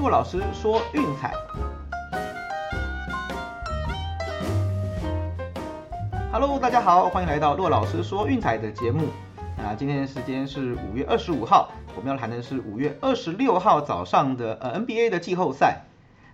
骆老师说运彩。Hello，大家好，欢迎来到骆老师说运彩的节目。啊今天的时间是五月二十五号，我们要谈的是五月二十六号早上的呃 NBA 的季后赛。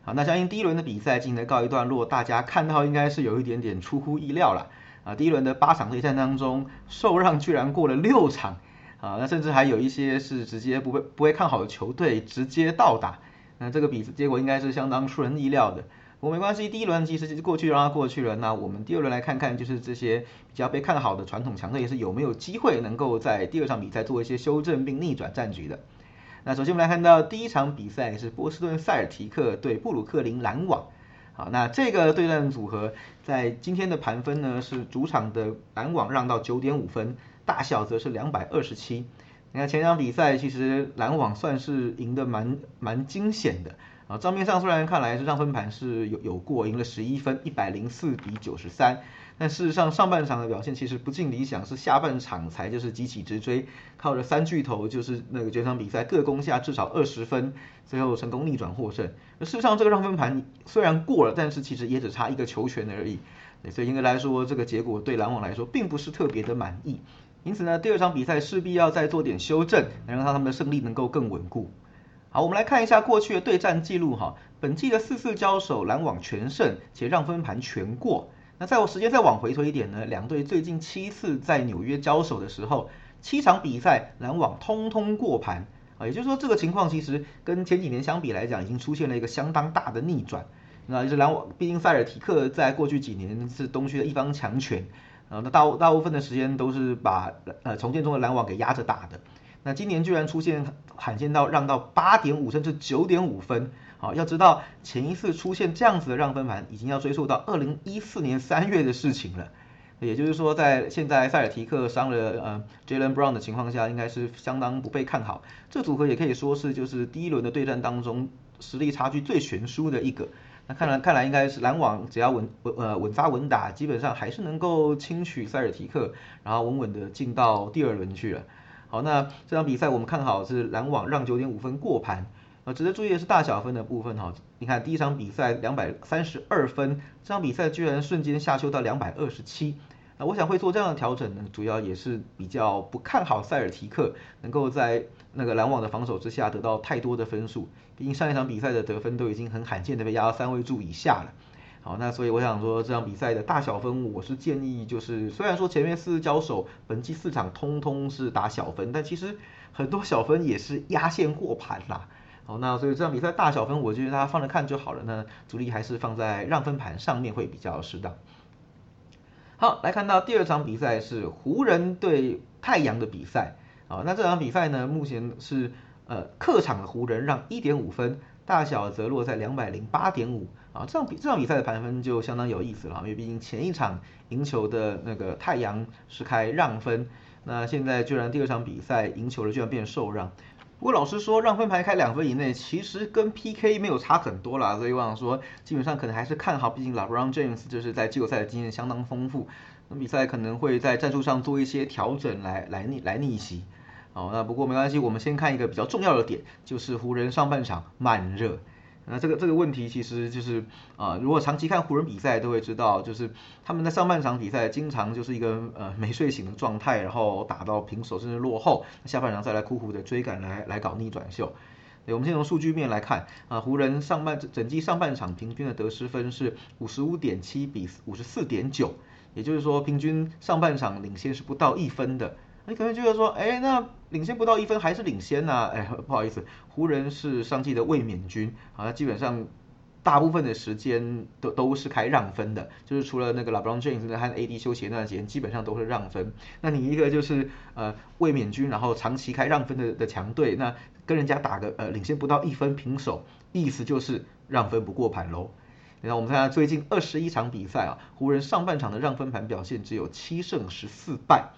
好，那相信第一轮的比赛进行的告一段落，大家看到应该是有一点点出乎意料了。啊，第一轮的八场对战当中，受让居然过了六场。啊，那甚至还有一些是直接不被不会看好的球队直接倒打，那这个比结果应该是相当出人意料的。不过没关系，第一轮其实过去让它过去了。那我们第二轮来看看，就是这些比较被看好的传统强队也是有没有机会能够在第二场比赛做一些修正并逆转战局的。那首先我们来看到第一场比赛是波士顿塞尔提克对布鲁克林篮网。好，那这个对战组合在今天的盘分呢是主场的篮网让到九点五分。大小则是两百二十七。你看前场比赛，其实篮网算是赢得蛮蛮惊险的啊。账面上虽然看来是让分盘是有有过，赢了十一分，一百零四比九十三。但事实上上半场的表现其实不尽理想，是下半场才就是急起直追，靠着三巨头就是那个全场比赛各攻下至少二十分，最后成功逆转获胜。那事实上这个让分盘虽然过了，但是其实也只差一个球权而已。所以应该来说，这个结果对篮网来说并不是特别的满意。因此呢，第二场比赛势必要再做点修正，能让他们的胜利能够更稳固。好，我们来看一下过去的对战记录哈。本季的四次交手，篮网全胜，且让分盘全过。那在我时间再往回推一点呢，两队最近七次在纽约交手的时候，七场比赛篮网通通过盘啊。也就是说，这个情况其实跟前几年相比来讲，已经出现了一个相当大的逆转。那就是篮网，毕竟塞尔提克在过去几年是东区的一方强权。啊，那大大部分的时间都是把呃重建中的篮网给压着打的。那今年居然出现罕见到让到八点五甚至九点五分。好，要知道前一次出现这样子的让分盘，已经要追溯到二零一四年三月的事情了。也就是说，在现在塞尔提克伤了呃 Jalen Brown 的情况下，应该是相当不被看好。这组合也可以说是就是第一轮的对战当中实力差距最悬殊的一个。那看来看来应该是篮网只要稳稳呃稳扎稳打，基本上还是能够轻取塞尔提克，然后稳稳的进到第二轮去了。好，那这场比赛我们看好是篮网让九点五分过盘。啊，值得注意的是大小分的部分哈，你看第一场比赛两百三十二分，这场比赛居然瞬间下修到两百二十七。那我想会做这样的调整呢，主要也是比较不看好塞尔提克能够在那个篮网的防守之下得到太多的分数，毕竟上一场比赛的得分都已经很罕见的被压到三位数以下了。好，那所以我想说这场比赛的大小分，我是建议就是虽然说前面四次交手，本季四场通通是打小分，但其实很多小分也是压线过盘啦。好，那所以这场比赛大小分，我觉得大家放着看就好了。那主力还是放在让分盘上面会比较适当。好，来看到第二场比赛是湖人对太阳的比赛。啊，那这场比赛呢，目前是呃客场的湖人让一点五分，大小则落在两百零八点五。啊，这场比这场比赛的盘分就相当有意思了，因为毕竟前一场赢球的那个太阳是开让分，那现在居然第二场比赛赢球了，居然变受让。不过老实说让分牌开两分以内，其实跟 PK 没有差很多啦，所以我想说，基本上可能还是看好，毕竟 LeBron James 就是在季后赛的经验相当丰富，那比赛可能会在战术上做一些调整来来逆来逆袭。好，那不过没关系，我们先看一个比较重要的点，就是湖人上半场慢热。那这个这个问题其实就是啊，如果长期看湖人比赛都会知道，就是他们在上半场比赛经常就是一个呃没睡醒的状态，然后打到平手甚至落后，下半场再来苦苦的追赶来来搞逆转秀。对，我们先从数据面来看啊，湖人上半整季上半场平均的得失分是五十五点七比五十四点九，也就是说平均上半场领先是不到一分的。你可能觉得说，哎，那领先不到一分还是领先呐？哎，不好意思，湖人是上季的卫冕军，啊，基本上大部分的时间都都是开让分的，就是除了那个 LeBron James 和 AD 休息那段时间，基本上都是让分。那你一个就是呃卫冕军，然后长期开让分的的强队，那跟人家打个呃领先不到一分平手，意思就是让分不过盘喽。那我们看下最近二十一场比赛啊，湖人上半场的让分盘表现只有七胜十四败。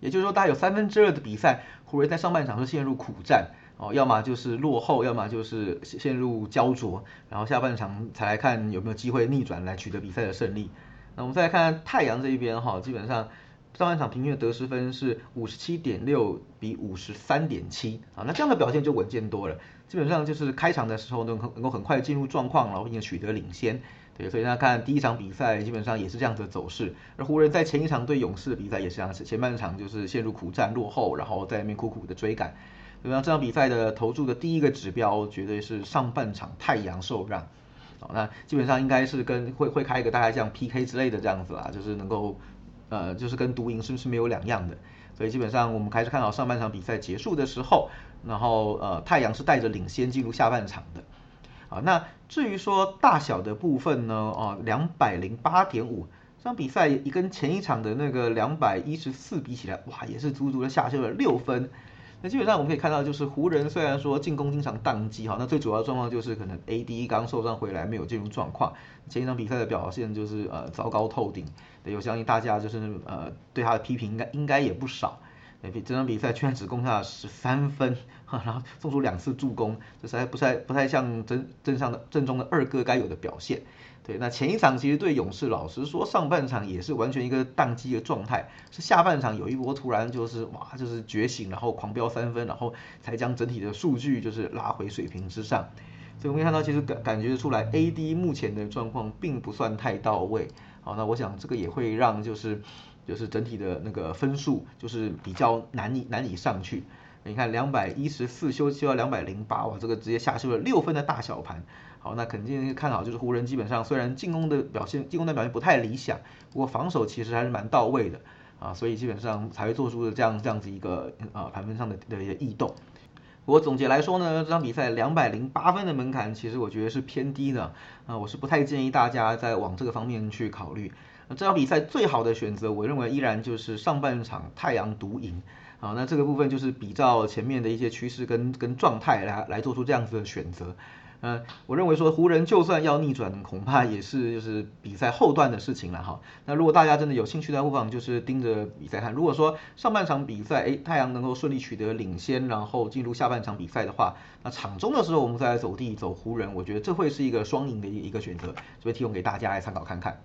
也就是说，大概有三分之二的比赛，湖人在上半场是陷入苦战哦，要么就是落后，要么就是陷入焦灼，然后下半场才来看有没有机会逆转来取得比赛的胜利。那我们再来看太阳这一边哈，基本上上半场平均的得失分是五十七点六比五十三点七啊，那这样的表现就稳健多了。基本上就是开场的时候能能够很快进入状况，然后并且取得领先。对，所以大家看第一场比赛基本上也是这样子的走势。而湖人，在前一场对勇士的比赛也是这样子，前半场就是陷入苦战落后，然后在那边苦苦的追赶。所以这场比赛的投注的第一个指标绝对是上半场太阳受让。好，那基本上应该是跟会会开一个大概这样 PK 之类的这样子啦，就是能够呃就是跟独赢是不是没有两样的。所以基本上我们开始看到上半场比赛结束的时候，然后呃太阳是带着领先进入下半场的。啊，那至于说大小的部分呢？啊，两百零八点五，这场比赛也跟前一场的那个两百一十四比起来，哇，也是足足的下修了六分。那基本上我们可以看到，就是湖人虽然说进攻经常宕机，哈，那最主要的状况就是可能 AD 刚受伤回来没有进入状况，前一场比赛的表现就是呃糟糕透顶。对，我相信大家就是呃对他的批评应该应该也不少。比这场比赛居然只攻下了十三分，哈，然后送出两次助攻，这实在不太不太像正正上的正中的二哥该有的表现。对，那前一场其实对勇士，老实说上半场也是完全一个宕机的状态，是下半场有一波突然就是哇，就是觉醒，然后狂飙三分，然后才将整体的数据就是拉回水平之上。所以我们看到其实感感觉出来，AD 目前的状况并不算太到位。好，那我想这个也会让就是。就是整体的那个分数就是比较难以难以上去，你看两百一十四修修到两百零八，哇，这个直接下修了六分的大小盘。好，那肯定看好就是湖人基本上虽然进攻的表现进攻的表现不太理想，不过防守其实还是蛮到位的啊，所以基本上才会做出这样这样子一个啊盘面上的的一些异动。我总结来说呢，这场比赛两百零八分的门槛其实我觉得是偏低的啊，我是不太建议大家在往这个方面去考虑。那这场比赛最好的选择，我认为依然就是上半场太阳独赢啊。那这个部分就是比照前面的一些趋势跟跟状态来来做出这样子的选择。嗯，我认为说湖人就算要逆转，恐怕也是就是比赛后段的事情了哈。那如果大家真的有兴趣的话，不妨就是盯着比赛看。如果说上半场比赛，哎，太阳能够顺利取得领先，然后进入下半场比赛的话，那场中的时候我们再来走地走湖人，我觉得这会是一个双赢的一一个选择，所以提供给大家来参考看看。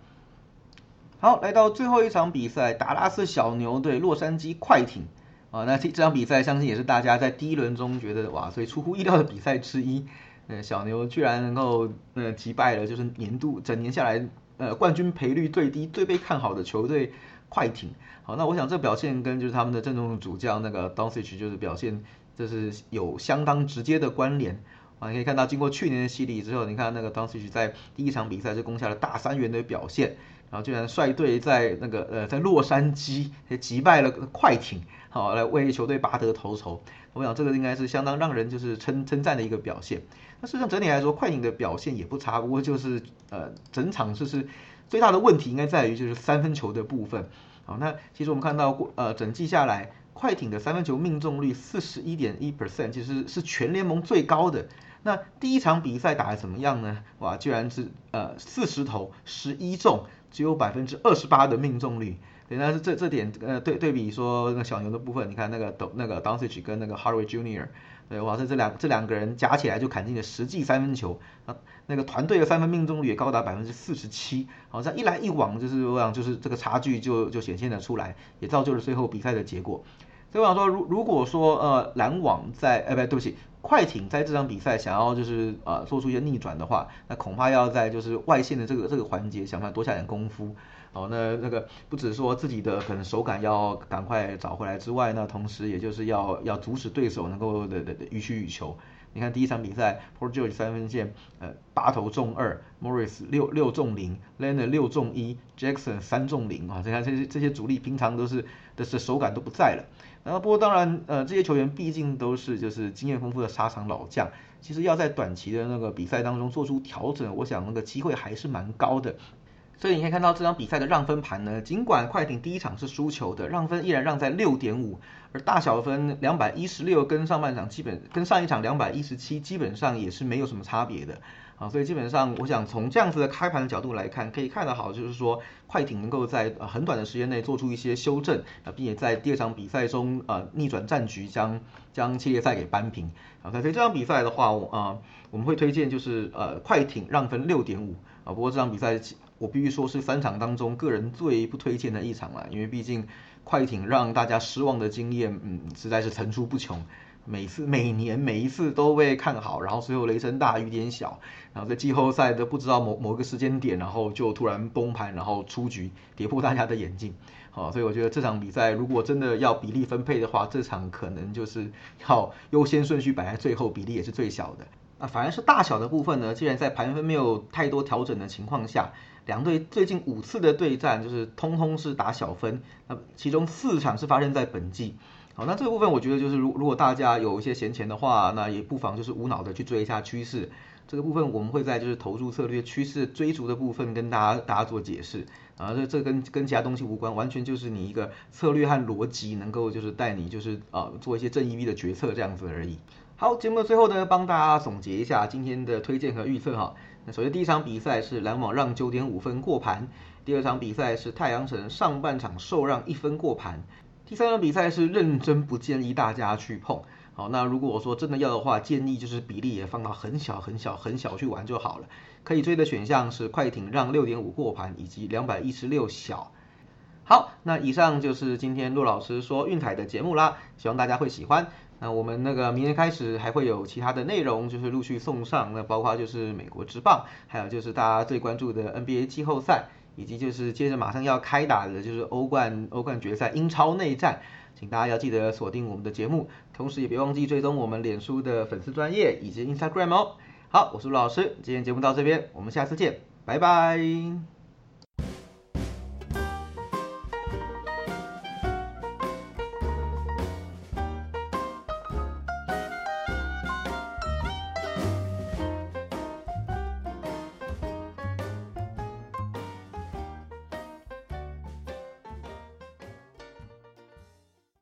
好，来到最后一场比赛，达拉斯小牛对洛杉矶快艇啊，那这这场比赛相信也是大家在第一轮中觉得哇，所以出乎意料的比赛之一。呃，小牛居然能够呃击败了就是年度整年下来呃冠军赔率最低、最被看好的球队快艇。好，那我想这表现跟就是他们的阵中主将那个 d o n c i c 就是表现，这是有相当直接的关联。啊，你可以看到经过去年的洗礼之后，你看那个 d o n c i c 在第一场比赛就攻下了大三元的表现。然后居然率队在那个呃在洛杉矶击败了快艇，好来为球队拔得头筹。我想这个应该是相当让人就是称称赞的一个表现。那事实上整体来说，快艇的表现也不差，不过就是呃整场就是最大的问题应该在于就是三分球的部分。好，那其实我们看到过呃整季下来，快艇的三分球命中率四十一点一 percent，其实是全联盟最高的。那第一场比赛打得怎么样呢？哇，居然是呃四十投十一中。只有百分之二十八的命中率，对，但是这这点呃对对比说那个小牛的部分，你看那个董那个 Doncic 跟那个 Harvey Junior，对，哇，这这两这两个人加起来就砍进了实际三分球啊，那个团队的三分命中率也高达百分之四十七，好，像一来一往就是我想就是这个差距就就显现了出来，也造就了最后比赛的结果。所以我想说，如如果说呃篮网在呃不对对不起。快艇在这场比赛想要就是呃做出一些逆转的话，那恐怕要在就是外线的这个这个环节想办法多下点功夫。哦，那那个不止说自己的可能手感要赶快找回来之外，那同时也就是要要阻止对手能够的的的予取予求。你看第一场比赛，Paul George 三分线呃八投中二，Morris 六六中零，Leonard 六中一，Jackson 三中零啊，你看这些这些主力平常都是的是手感都不在了。然后不过当然，呃，这些球员毕竟都是就是经验丰富的沙场老将，其实要在短期的那个比赛当中做出调整，我想那个机会还是蛮高的。所以你可以看到这场比赛的让分盘呢，尽管快艇第一场是输球的，让分依然让在六点五，而大小分两百一十六跟上半场基本跟上一场两百一十七基本上也是没有什么差别的。啊，所以基本上，我想从这样子的开盘的角度来看，可以看得好，就是说快艇能够在很短的时间内做出一些修正啊，并且在第二场比赛中呃逆转战局，将将系列赛给扳平啊。所以这场比赛的话，啊我们会推荐就是呃快艇让分六点五啊。不过这场比赛我必须说是三场当中个人最不推荐的一场了，因为毕竟快艇让大家失望的经验，嗯，实在是层出不穷。每次每年每一次都被看好，然后最后雷声大雨点小，然后在季后赛的不知道某某个时间点，然后就突然崩盘，然后出局，跌破大家的眼镜。好，所以我觉得这场比赛如果真的要比例分配的话，这场可能就是要优先顺序摆在最后，比例也是最小的。那反而是大小的部分呢，既然在盘分没有太多调整的情况下，两队最近五次的对战就是通通是打小分，那其中四场是发生在本季。好，那这个部分我觉得就是，如如果大家有一些闲钱的话，那也不妨就是无脑的去追一下趋势。这个部分我们会在就是投注策略趋势追逐的部分跟大家大家做解释。啊，这这跟跟其他东西无关，完全就是你一个策略和逻辑能够就是带你就是呃做一些正义 V 的决策这样子而已。好，节目的最后呢，帮大家总结一下今天的推荐和预测哈。那首先第一场比赛是篮网让九点五分过盘，第二场比赛是太阳城上半场受让一分过盘。第三场比赛是认真不建议大家去碰。好，那如果我说真的要的话，建议就是比例也放到很小很小很小去玩就好了。可以追的选项是快艇让六点五过盘以及两百一十六小。好，那以上就是今天陆老师说运彩的节目啦，希望大家会喜欢。那我们那个明天开始还会有其他的内容，就是陆续送上，那包括就是美国职棒，还有就是大家最关注的 NBA 季后赛。以及就是接着马上要开打的，就是欧冠欧冠决赛英超内战，请大家要记得锁定我们的节目，同时也别忘记追踪我们脸书的粉丝专业以及 Instagram 哦。好，我是陆老师，今天节目到这边，我们下次见，拜拜。